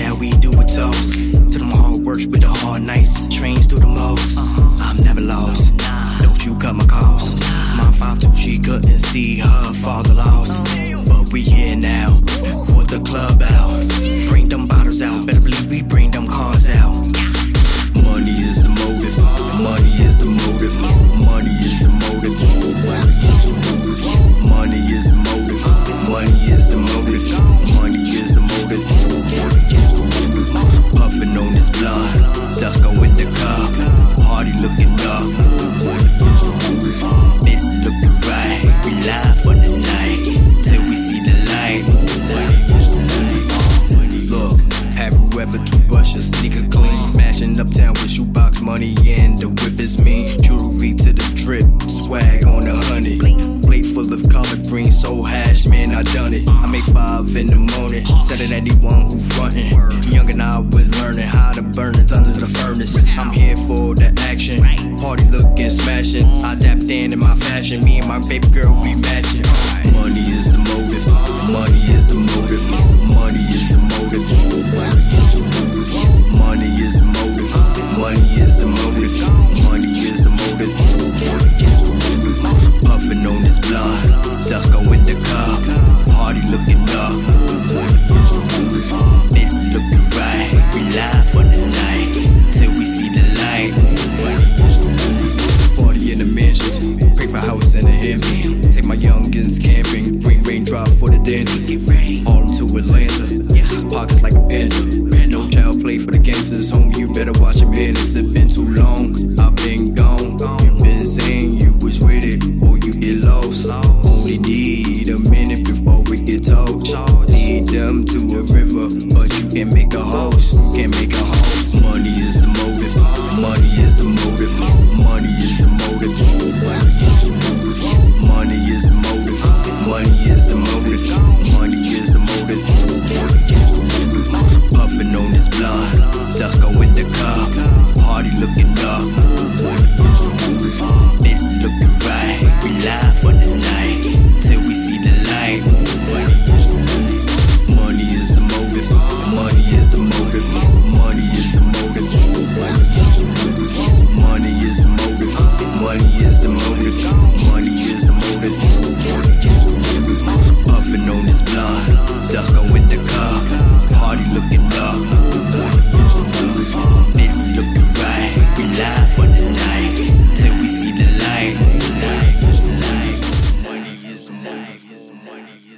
shall we do a toast? To them hard works with the hard nights, trains through the most. I'm never lost. Don't you cut my calls. Mom 5 2, she couldn't see her father lost. But we here now. A sneaker clean? Smashing uptown with shoebox money and the whip is mean. Jewelry to the drip, swag on the honey. Plate full of collard greens, so hash, man, I done it. I made five in the morning, selling anyone who frontin'. Young and I was learning how dancers. Harlem to Atlanta, pockets like a panther. No child play for the gangsters, homie. You better watch your manners. It's been too long, up. Party looking dark. Money is the tough. Been looking right. We live for the night till we see the light. Money is the motive. Money is the motive. Money is the motive. Money is the motive. Money is the motive. Money is the motive. Puffing on this blood. Dusk money.